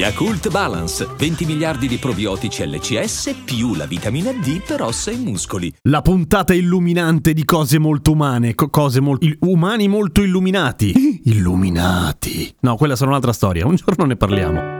Yakult Balance, 20 miliardi di probiotici LCS più la vitamina D per ossa e muscoli. La puntata illuminante di cose molto umane, co- cose molto umani molto illuminati. Illuminati. No, quella sarà un'altra storia, un giorno ne parliamo.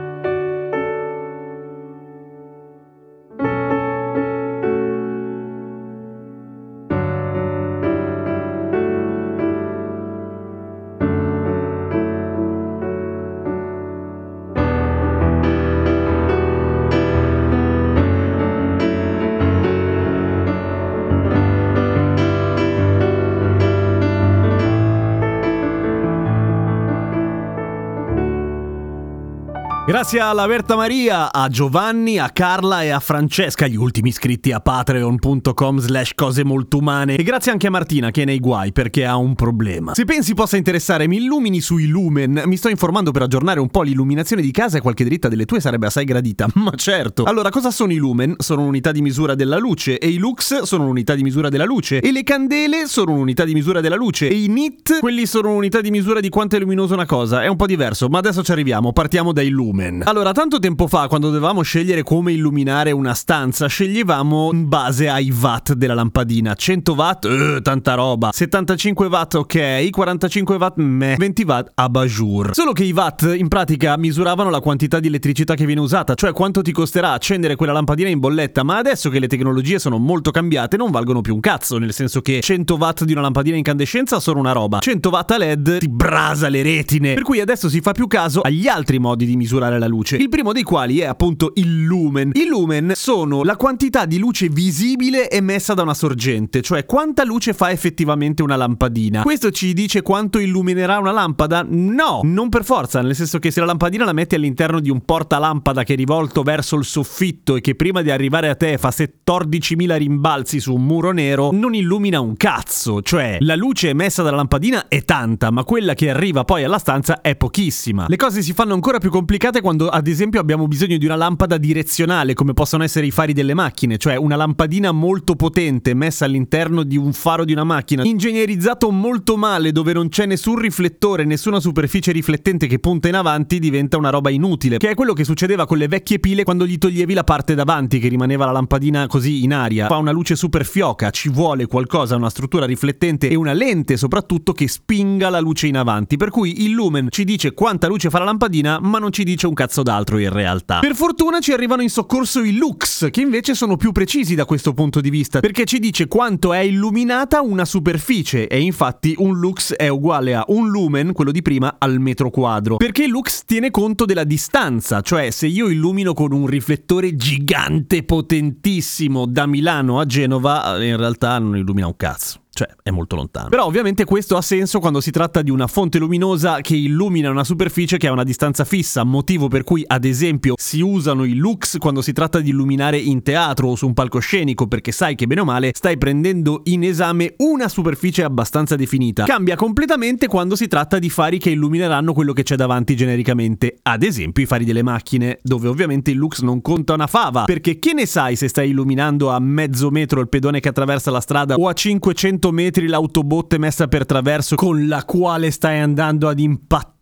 Grazie alla Berta Maria, a Giovanni, a Carla e a Francesca, gli ultimi iscritti a patreon.com slash cose molto umane. E grazie anche a Martina che è nei guai perché ha un problema. Se pensi possa interessare, mi illumini sui lumen. Mi sto informando per aggiornare un po' l'illuminazione di casa e qualche dritta delle tue sarebbe assai gradita. Ma certo. Allora, cosa sono i lumen? Sono un'unità di misura della luce e i lux sono un'unità di misura della luce e le candele sono un'unità di misura della luce e i nit, quelli sono un'unità di misura di quanto è luminosa una cosa. È un po' diverso, ma adesso ci arriviamo. Partiamo dai lumen. Allora, tanto tempo fa, quando dovevamo scegliere come illuminare una stanza, sceglievamo in base ai watt della lampadina. 100 watt, eh, tanta roba. 75 watt, ok. 45 watt, meh. 20 watt, abajur. Solo che i watt, in pratica, misuravano la quantità di elettricità che viene usata, cioè quanto ti costerà accendere quella lampadina in bolletta. Ma adesso che le tecnologie sono molto cambiate, non valgono più un cazzo, nel senso che 100 watt di una lampadina incandescenza sono una roba. 100 watt a LED ti brasa le retine. Per cui adesso si fa più caso agli altri modi di misurare la luce. Il primo dei quali è appunto il lumen. I lumen sono la quantità di luce visibile emessa da una sorgente, cioè quanta luce fa effettivamente una lampadina. Questo ci dice quanto illuminerà una lampada? No, non per forza, nel senso che se la lampadina la metti all'interno di un portalampada che è rivolto verso il soffitto e che prima di arrivare a te fa 14.000 rimbalzi su un muro nero, non illumina un cazzo, cioè la luce emessa dalla lampadina è tanta, ma quella che arriva poi alla stanza è pochissima. Le cose si fanno ancora più complicate quando ad esempio abbiamo bisogno di una lampada direzionale come possono essere i fari delle macchine, cioè una lampadina molto potente messa all'interno di un faro di una macchina, ingegnerizzato molto male dove non c'è nessun riflettore, nessuna superficie riflettente che punta in avanti, diventa una roba inutile, che è quello che succedeva con le vecchie pile quando gli toglievi la parte davanti che rimaneva la lampadina così in aria. Fa una luce super fioca, ci vuole qualcosa, una struttura riflettente e una lente soprattutto che spinga la luce in avanti, per cui il lumen ci dice quanta luce fa la lampadina, ma non ci dice un cazzo d'altro in realtà. Per fortuna ci arrivano in soccorso i lux, che invece sono più precisi da questo punto di vista, perché ci dice quanto è illuminata una superficie e infatti un lux è uguale a un lumen, quello di prima, al metro quadro. Perché il lux tiene conto della distanza, cioè se io illumino con un riflettore gigante potentissimo da Milano a Genova, in realtà non illumina un cazzo. Cioè, è molto lontano. Però ovviamente questo ha senso quando si tratta di una fonte luminosa che illumina una superficie che ha una distanza fissa, motivo per cui ad esempio si usano i lux quando si tratta di illuminare in teatro o su un palcoscenico perché sai che bene o male stai prendendo in esame una superficie abbastanza definita. Cambia completamente quando si tratta di fari che illumineranno quello che c'è davanti genericamente, ad esempio i fari delle macchine, dove ovviamente il lux non conta una fava, perché che ne sai se stai illuminando a mezzo metro il pedone che attraversa la strada o a 500 metri l'autobotte messa per traverso con la quale stai andando ad impattare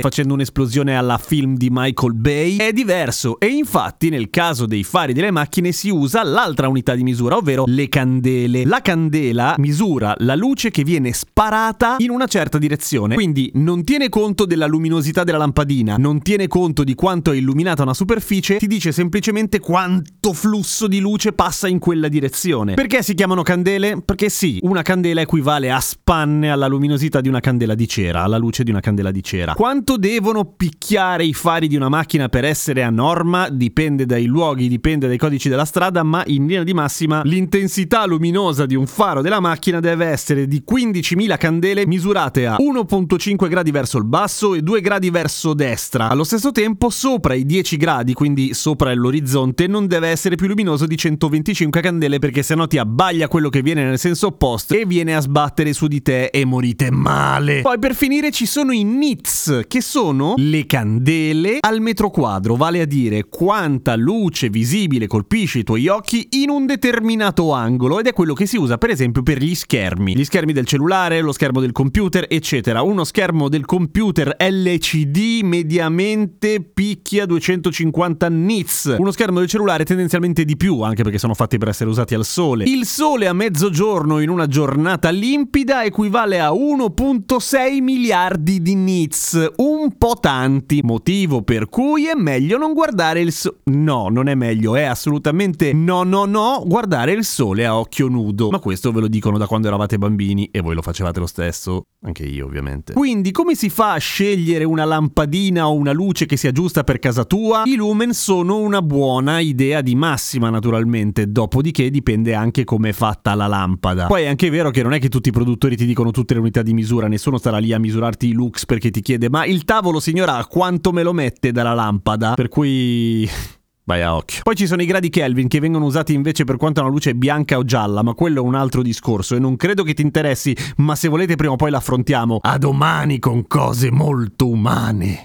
facendo un'esplosione alla film di Michael Bay. È diverso e infatti nel caso dei fari delle macchine si usa l'altra unità di misura ovvero le candele. La candela misura la luce che viene sparata in una certa direzione. Quindi non tiene conto della luminosità della lampadina non tiene conto di quanto è illuminata una superficie ti dice semplicemente quanto flusso di luce passa in quella direzione. Perché si chiamano candele? perché sì una candela equivale a spanne alla luminosità di una candela di cera alla luce di una candela di cera sera. Quanto devono picchiare i fari di una macchina per essere a norma? Dipende dai luoghi, dipende dai codici della strada, ma in linea di massima l'intensità luminosa di un faro della macchina deve essere di 15.000 candele misurate a 1.5 gradi verso il basso e 2 gradi verso destra. Allo stesso tempo, sopra i 10 gradi, quindi sopra l'orizzonte, non deve essere più luminoso di 125 candele perché sennò ti abbaglia quello che viene nel senso opposto e viene a sbattere su di te e morite male. Poi per finire ci sono i nits, che sono le candele al metro quadro, vale a dire quanta luce visibile colpisce i tuoi occhi in un determinato angolo ed è quello che si usa per esempio per gli schermi. Gli schermi del cellulare, lo schermo del computer, eccetera. Uno schermo del computer LCD mediamente picchia 250 nits. Uno schermo del cellulare tendenzialmente di più, anche perché sono fatti per essere usati al sole. Il sole a mezzogiorno in una giornata limpida equivale a 1.6 miliardi di nits, с О un po' tanti, motivo per cui è meglio non guardare il sole. No, non è meglio, è assolutamente no, no, no, guardare il sole a occhio nudo. Ma questo ve lo dicono da quando eravate bambini e voi lo facevate lo stesso, anche io ovviamente. Quindi come si fa a scegliere una lampadina o una luce che sia giusta per casa tua? I lumen sono una buona idea di massima naturalmente, dopodiché dipende anche come è fatta la lampada. Poi è anche vero che non è che tutti i produttori ti dicono tutte le unità di misura, nessuno starà lì a misurarti i lux perché ti chiede ma il tavolo signora quanto me lo mette dalla lampada? Per cui... Vai a occhio. Poi ci sono i gradi Kelvin che vengono usati invece per quanto una luce è bianca o gialla, ma quello è un altro discorso e non credo che ti interessi, ma se volete prima o poi l'affrontiamo. A domani con cose molto umane.